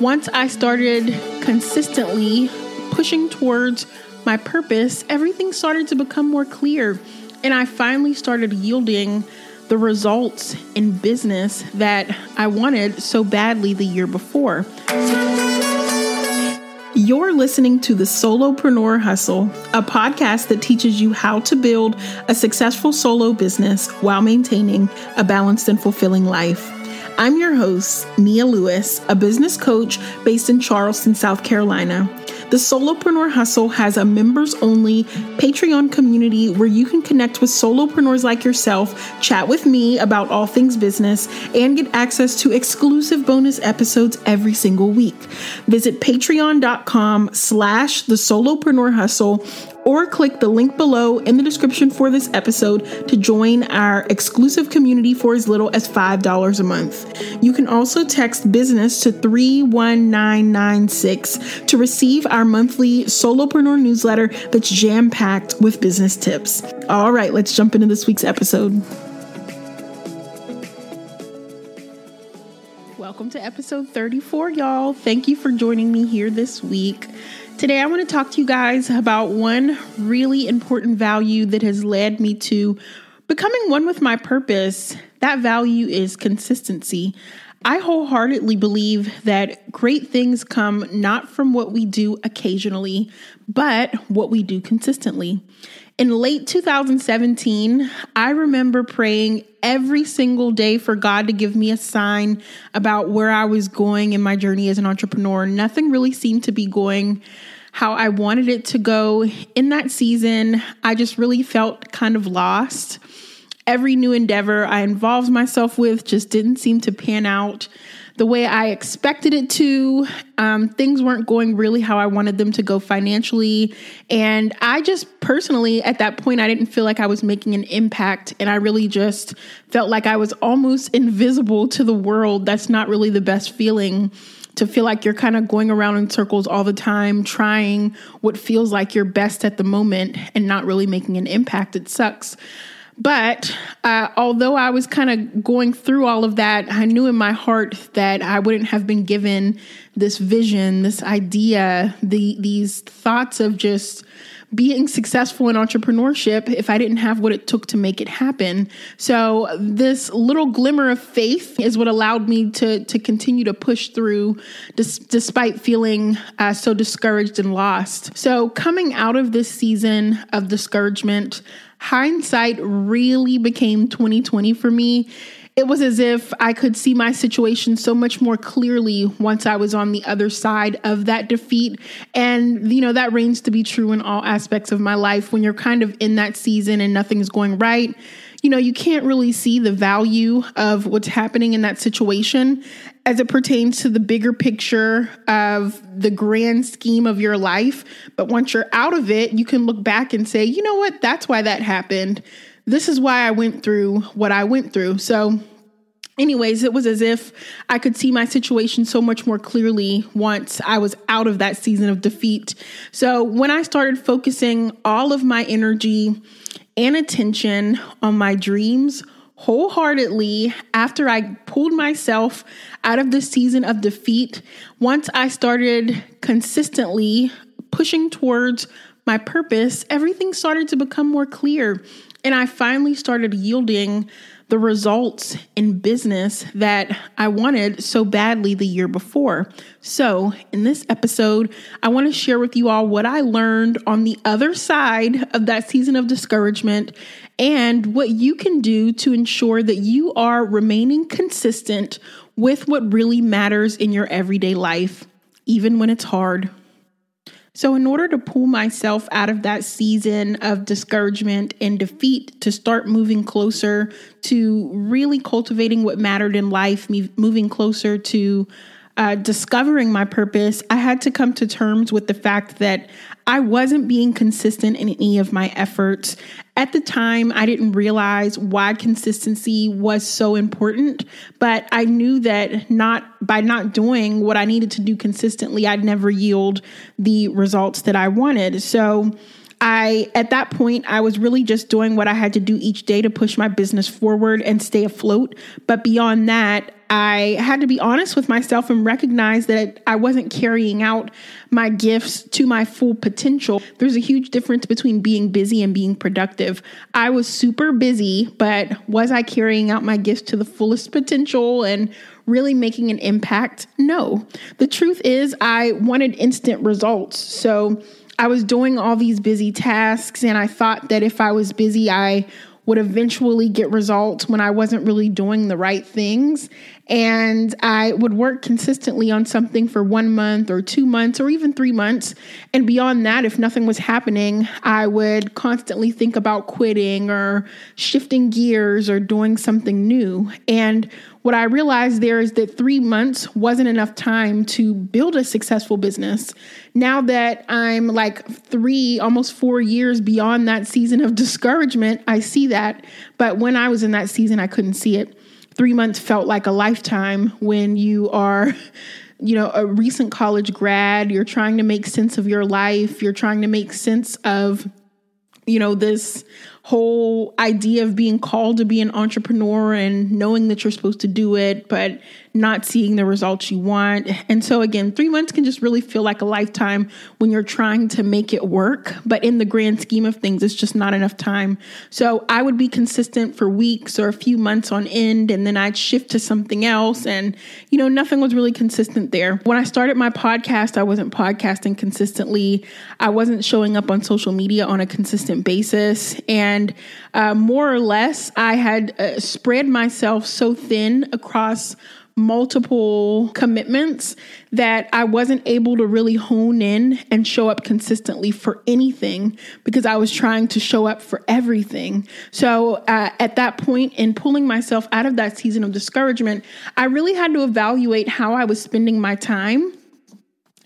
once I started consistently pushing towards my purpose, everything started to become more clear. And I finally started yielding the results in business that I wanted so badly the year before. You're listening to the Solopreneur Hustle, a podcast that teaches you how to build a successful solo business while maintaining a balanced and fulfilling life. I'm your host, Nia Lewis, a business coach based in Charleston, South Carolina. The Solopreneur Hustle has a members only Patreon community where you can connect with solopreneurs like yourself, chat with me about all things business, and get access to exclusive bonus episodes every single week. Visit patreon.com slash the solopreneur hustle or click the link below in the description for this episode to join our exclusive community for as little as $5 a month. You can also text business to 31996 to receive our monthly solopreneur newsletter that's jam packed with business tips. All right, let's jump into this week's episode. Welcome to episode 34, y'all. Thank you for joining me here this week. Today, I want to talk to you guys about one really important value that has led me to becoming one with my purpose. That value is consistency. I wholeheartedly believe that great things come not from what we do occasionally, but what we do consistently. In late 2017, I remember praying every single day for God to give me a sign about where I was going in my journey as an entrepreneur. Nothing really seemed to be going how I wanted it to go. In that season, I just really felt kind of lost. Every new endeavor I involved myself with just didn't seem to pan out the way I expected it to. Um, things weren't going really how I wanted them to go financially. And I just personally, at that point, I didn't feel like I was making an impact. And I really just felt like I was almost invisible to the world. That's not really the best feeling to feel like you're kind of going around in circles all the time, trying what feels like your best at the moment and not really making an impact. It sucks. But uh, although I was kind of going through all of that, I knew in my heart that I wouldn't have been given this vision, this idea, the these thoughts of just being successful in entrepreneurship if I didn't have what it took to make it happen. So this little glimmer of faith is what allowed me to to continue to push through dis- despite feeling uh, so discouraged and lost. So coming out of this season of discouragement, hindsight really became 2020 for me it was as if I could see my situation so much more clearly once I was on the other side of that defeat. And, you know, that reigns to be true in all aspects of my life. When you're kind of in that season and nothing's going right, you know, you can't really see the value of what's happening in that situation as it pertains to the bigger picture of the grand scheme of your life. But once you're out of it, you can look back and say, you know what, that's why that happened. This is why I went through what I went through. So, anyways, it was as if I could see my situation so much more clearly once I was out of that season of defeat. So when I started focusing all of my energy and attention on my dreams wholeheartedly after I pulled myself out of the season of defeat, once I started consistently pushing towards my purpose, everything started to become more clear. And I finally started yielding the results in business that I wanted so badly the year before. So, in this episode, I want to share with you all what I learned on the other side of that season of discouragement and what you can do to ensure that you are remaining consistent with what really matters in your everyday life, even when it's hard. So, in order to pull myself out of that season of discouragement and defeat to start moving closer to really cultivating what mattered in life, moving closer to uh, discovering my purpose, I had to come to terms with the fact that I wasn't being consistent in any of my efforts. At the time, I didn't realize why consistency was so important, but I knew that not by not doing what I needed to do consistently, I'd never yield the results that I wanted. So, I, at that point, I was really just doing what I had to do each day to push my business forward and stay afloat. But beyond that, I had to be honest with myself and recognize that I wasn't carrying out my gifts to my full potential. There's a huge difference between being busy and being productive. I was super busy, but was I carrying out my gifts to the fullest potential and really making an impact? No. The truth is, I wanted instant results. So I was doing all these busy tasks, and I thought that if I was busy, I would eventually get results when I wasn't really doing the right things. And I would work consistently on something for one month or two months or even three months. And beyond that, if nothing was happening, I would constantly think about quitting or shifting gears or doing something new. And what I realized there is that three months wasn't enough time to build a successful business. Now that I'm like three, almost four years beyond that season of discouragement, I see that. But when I was in that season, I couldn't see it three months felt like a lifetime when you are you know a recent college grad. You're trying to make sense of your life. You're trying to make sense of you know this whole idea of being called to be an entrepreneur and knowing that you're supposed to do it but not seeing the results you want. And so, again, three months can just really feel like a lifetime when you're trying to make it work. But in the grand scheme of things, it's just not enough time. So, I would be consistent for weeks or a few months on end, and then I'd shift to something else. And, you know, nothing was really consistent there. When I started my podcast, I wasn't podcasting consistently, I wasn't showing up on social media on a consistent basis. And uh, more or less, I had uh, spread myself so thin across multiple commitments that I wasn't able to really hone in and show up consistently for anything because I was trying to show up for everything. So uh, at that point, in pulling myself out of that season of discouragement, I really had to evaluate how I was spending my time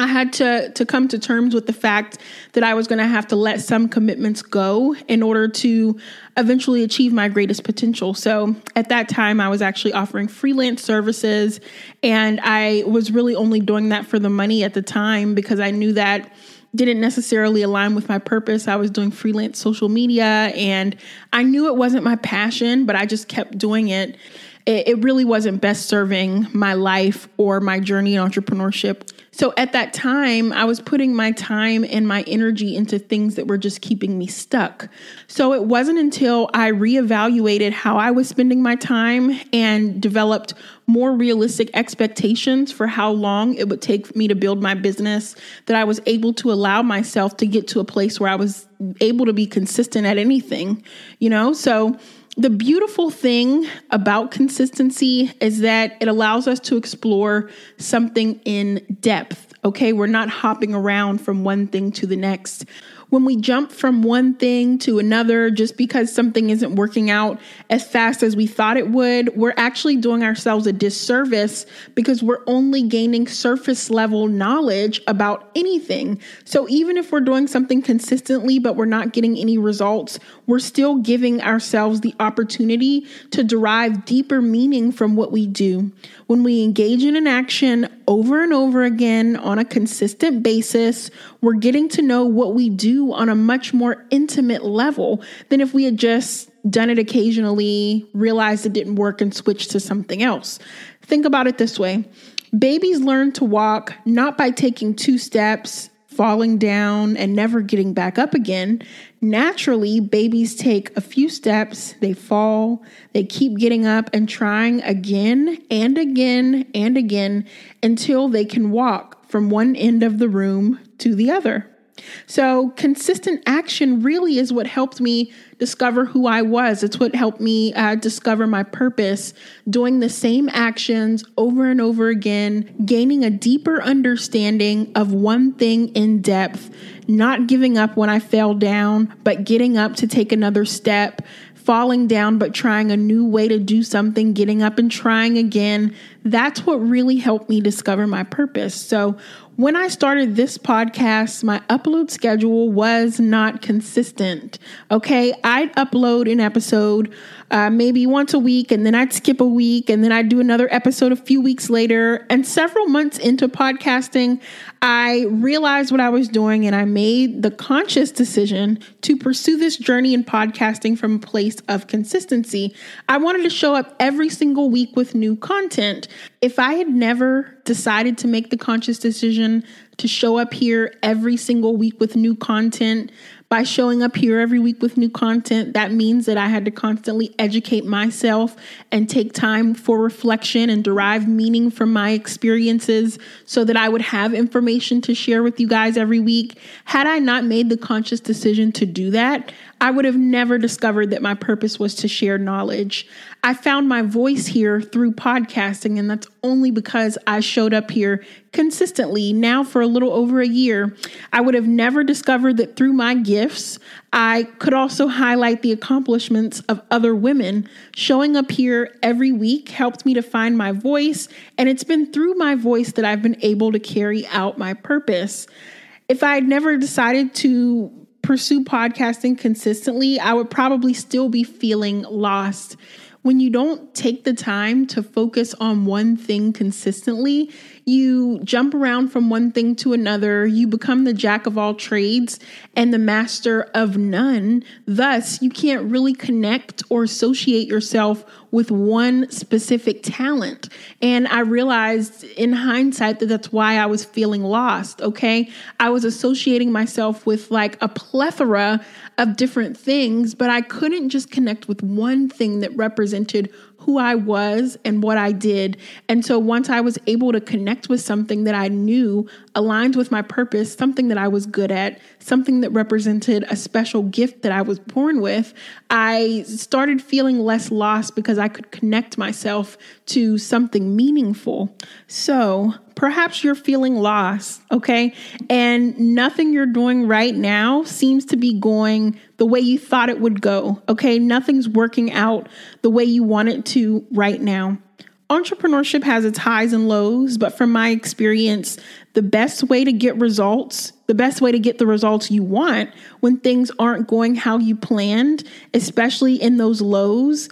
I had to to come to terms with the fact that I was going to have to let some commitments go in order to eventually achieve my greatest potential. So, at that time I was actually offering freelance services and I was really only doing that for the money at the time because I knew that didn't necessarily align with my purpose. I was doing freelance social media and I knew it wasn't my passion, but I just kept doing it. It, really wasn't best serving my life or my journey in entrepreneurship. So at that time, I was putting my time and my energy into things that were just keeping me stuck. So it wasn't until I reevaluated how I was spending my time and developed more realistic expectations for how long it would take me to build my business that I was able to allow myself to get to a place where I was able to be consistent at anything, you know? So the beautiful thing about consistency is that it allows us to explore something in depth. Okay, we're not hopping around from one thing to the next when we jump from one thing to another just because something isn't working out as fast as we thought it would, we're actually doing ourselves a disservice because we're only gaining surface level knowledge about anything. So even if we're doing something consistently but we're not getting any results, we're still giving ourselves the opportunity to derive deeper meaning from what we do. When we engage in an action over and over again on a consistent basis, we're getting to know what we do on a much more intimate level than if we had just done it occasionally, realized it didn't work, and switched to something else. Think about it this way babies learn to walk not by taking two steps falling down and never getting back up again. Naturally, babies take a few steps, they fall, they keep getting up and trying again and again and again until they can walk from one end of the room to the other. So, consistent action really is what helped me discover who I was. It's what helped me uh, discover my purpose, doing the same actions over and over again, gaining a deeper understanding of one thing in depth, not giving up when I fell down, but getting up to take another step, falling down, but trying a new way to do something, getting up and trying again. That's what really helped me discover my purpose. So, when I started this podcast, my upload schedule was not consistent. Okay, I'd upload an episode uh, maybe once a week, and then I'd skip a week, and then I'd do another episode a few weeks later. And several months into podcasting, I realized what I was doing, and I made the conscious decision to pursue this journey in podcasting from a place of consistency. I wanted to show up every single week with new content. If I had never decided to make the conscious decision to show up here every single week with new content, by showing up here every week with new content, that means that I had to constantly educate myself and take time for reflection and derive meaning from my experiences so that I would have information to share with you guys every week. Had I not made the conscious decision to do that, I would have never discovered that my purpose was to share knowledge. I found my voice here through podcasting, and that's only because I showed up here consistently now for a little over a year. I would have never discovered that through my gifts, I could also highlight the accomplishments of other women. Showing up here every week helped me to find my voice, and it's been through my voice that I've been able to carry out my purpose. If I had never decided to pursue podcasting consistently, I would probably still be feeling lost. When you don't take the time to focus on one thing consistently, you jump around from one thing to another, you become the jack of all trades and the master of none. Thus, you can't really connect or associate yourself with one specific talent. And I realized in hindsight that that's why I was feeling lost. Okay. I was associating myself with like a plethora of different things, but I couldn't just connect with one thing that represented who I was and what I did. And so once I was able to connect with something that I knew aligned with my purpose, something that I was good at, something that represented a special gift that I was born with, I started feeling less lost because I could connect myself to something meaningful. So, perhaps you're feeling lost, okay? And nothing you're doing right now seems to be going the way you thought it would go, okay? Nothing's working out the way you want it to right now. Entrepreneurship has its highs and lows, but from my experience, the best way to get results, the best way to get the results you want when things aren't going how you planned, especially in those lows,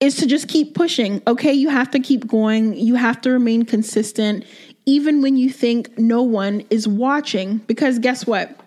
is to just keep pushing. Okay, you have to keep going. You have to remain consistent, even when you think no one is watching. Because guess what?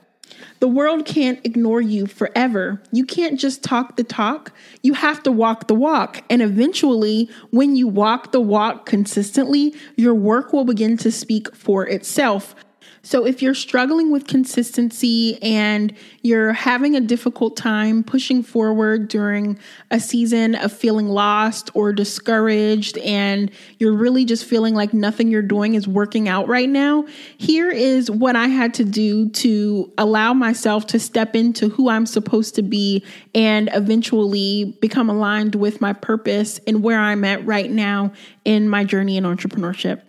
The world can't ignore you forever. You can't just talk the talk. You have to walk the walk. And eventually, when you walk the walk consistently, your work will begin to speak for itself. So, if you're struggling with consistency and you're having a difficult time pushing forward during a season of feeling lost or discouraged, and you're really just feeling like nothing you're doing is working out right now, here is what I had to do to allow myself to step into who I'm supposed to be and eventually become aligned with my purpose and where I'm at right now in my journey in entrepreneurship.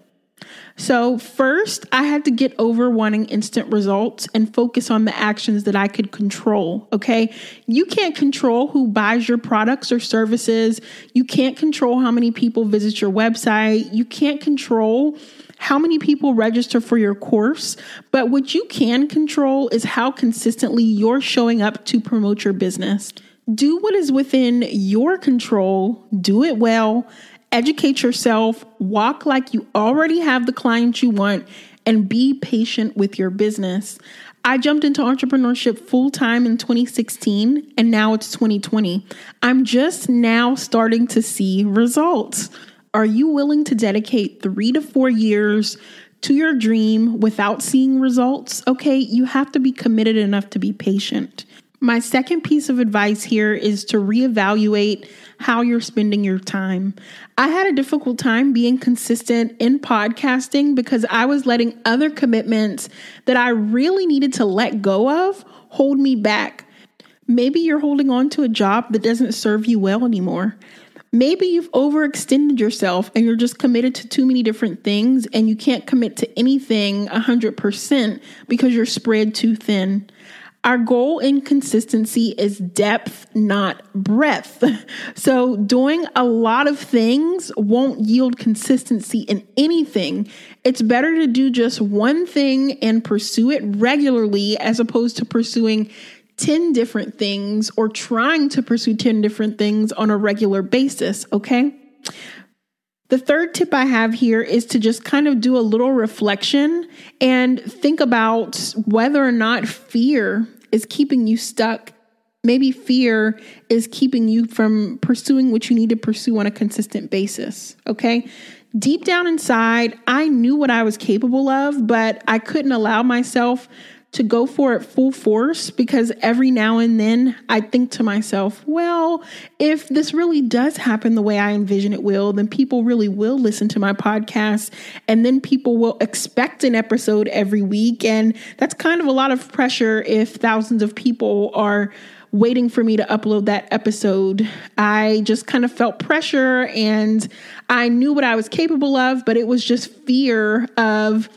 So, first, I had to get over wanting instant results and focus on the actions that I could control. Okay. You can't control who buys your products or services. You can't control how many people visit your website. You can't control how many people register for your course. But what you can control is how consistently you're showing up to promote your business. Do what is within your control, do it well educate yourself, walk like you already have the client you want, and be patient with your business. I jumped into entrepreneurship full time in 2016, and now it's 2020. I'm just now starting to see results. Are you willing to dedicate three to four years to your dream without seeing results? Okay, you have to be committed enough to be patient. My second piece of advice here is to reevaluate how you're spending your time. I had a difficult time being consistent in podcasting because I was letting other commitments that I really needed to let go of hold me back. Maybe you're holding on to a job that doesn't serve you well anymore. Maybe you've overextended yourself and you're just committed to too many different things and you can't commit to anything 100% because you're spread too thin. Our goal in consistency is depth, not breadth. So, doing a lot of things won't yield consistency in anything. It's better to do just one thing and pursue it regularly as opposed to pursuing 10 different things or trying to pursue 10 different things on a regular basis, okay? The third tip I have here is to just kind of do a little reflection and think about whether or not fear is keeping you stuck. Maybe fear is keeping you from pursuing what you need to pursue on a consistent basis. Okay. Deep down inside, I knew what I was capable of, but I couldn't allow myself to go for it full force because every now and then I think to myself, well, if this really does happen the way I envision it will, then people really will listen to my podcast and then people will expect an episode every week. And that's kind of a lot of pressure if thousands of people are waiting for me to upload that episode. I just kind of felt pressure and I knew what I was capable of, but it was just fear of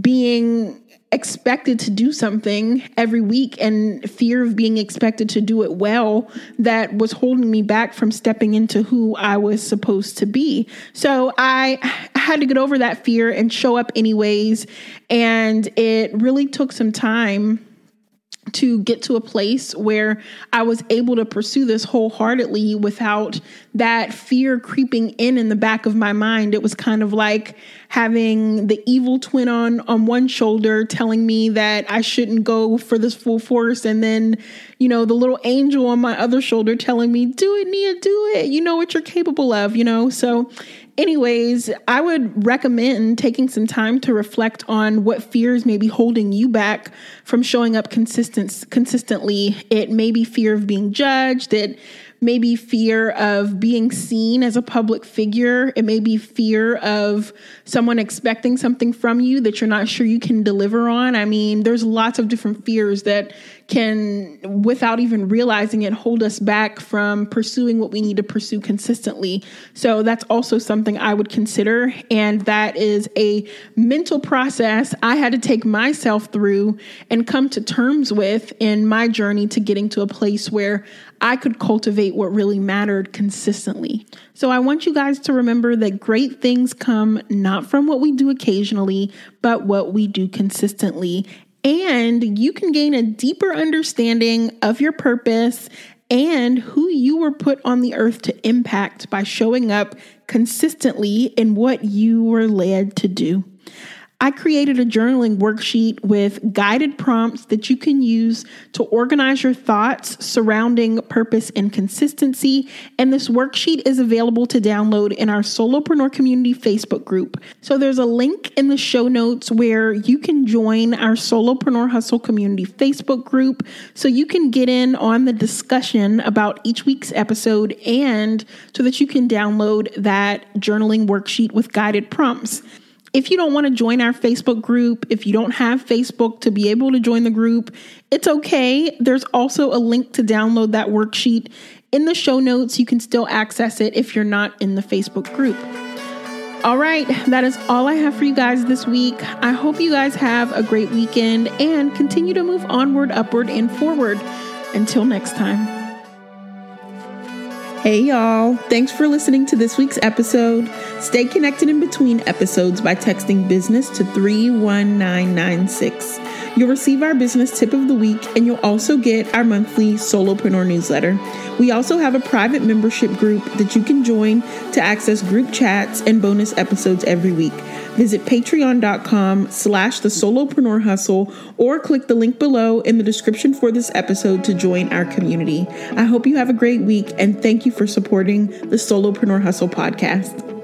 being expected to do something every week and fear of being expected to do it well that was holding me back from stepping into who I was supposed to be. So I had to get over that fear and show up anyways. And it really took some time to get to a place where I was able to pursue this wholeheartedly without that fear creeping in in the back of my mind. It was kind of like having the evil twin on on one shoulder telling me that I shouldn't go for this full force and then, you know, the little angel on my other shoulder telling me, "Do it, Nia, do it. You know what you're capable of," you know. So anyways, I would recommend taking some time to reflect on what fears may be holding you back from showing up consistent consistently. It may be fear of being judged, it may be fear of being seen as a public figure. It may be fear of someone expecting something from you that you're not sure you can deliver on. I mean, there's lots of different fears that can, without even realizing it, hold us back from pursuing what we need to pursue consistently. So that's also something I would consider. And that is a mental process I had to take myself through and come to terms with in my journey to getting to a place where I could cultivate what really mattered consistently. So I want you guys to remember that great things come not from what we do occasionally, but what we do consistently. And you can gain a deeper understanding of your purpose and who you were put on the earth to impact by showing up consistently in what you were led to do. I created a journaling worksheet with guided prompts that you can use to organize your thoughts surrounding purpose and consistency. And this worksheet is available to download in our Solopreneur Community Facebook group. So there's a link in the show notes where you can join our Solopreneur Hustle Community Facebook group so you can get in on the discussion about each week's episode and so that you can download that journaling worksheet with guided prompts. If you don't want to join our Facebook group, if you don't have Facebook to be able to join the group, it's okay. There's also a link to download that worksheet in the show notes. You can still access it if you're not in the Facebook group. All right, that is all I have for you guys this week. I hope you guys have a great weekend and continue to move onward, upward, and forward. Until next time. Hey, y'all. Thanks for listening to this week's episode. Stay connected in between episodes by texting business to 31996. You'll receive our business tip of the week, and you'll also get our monthly Solopreneur newsletter. We also have a private membership group that you can join to access group chats and bonus episodes every week. Visit patreon.com slash the solopreneur hustle or click the link below in the description for this episode to join our community. I hope you have a great week and thank you for supporting the Solopreneur Hustle podcast.